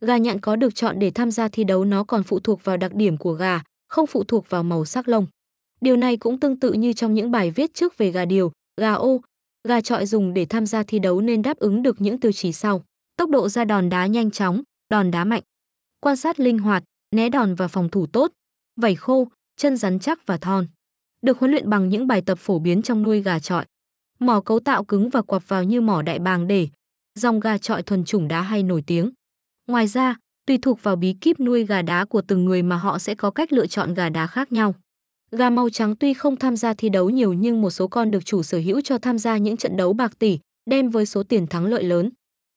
Gà nhạn có được chọn để tham gia thi đấu nó còn phụ thuộc vào đặc điểm của gà, không phụ thuộc vào màu sắc lông. Điều này cũng tương tự như trong những bài viết trước về gà điều, gà ô, gà trọi dùng để tham gia thi đấu nên đáp ứng được những tiêu chí sau. Tốc độ ra đòn đá nhanh chóng, đòn đá mạnh, quan sát linh hoạt, né đòn và phòng thủ tốt, vảy khô, chân rắn chắc và thon. Được huấn luyện bằng những bài tập phổ biến trong nuôi gà trọi. Mỏ cấu tạo cứng và quặp vào như mỏ đại bàng để dòng gà trọi thuần chủng đá hay nổi tiếng. Ngoài ra, tùy thuộc vào bí kíp nuôi gà đá của từng người mà họ sẽ có cách lựa chọn gà đá khác nhau. Gà màu trắng tuy không tham gia thi đấu nhiều nhưng một số con được chủ sở hữu cho tham gia những trận đấu bạc tỷ, đem với số tiền thắng lợi lớn.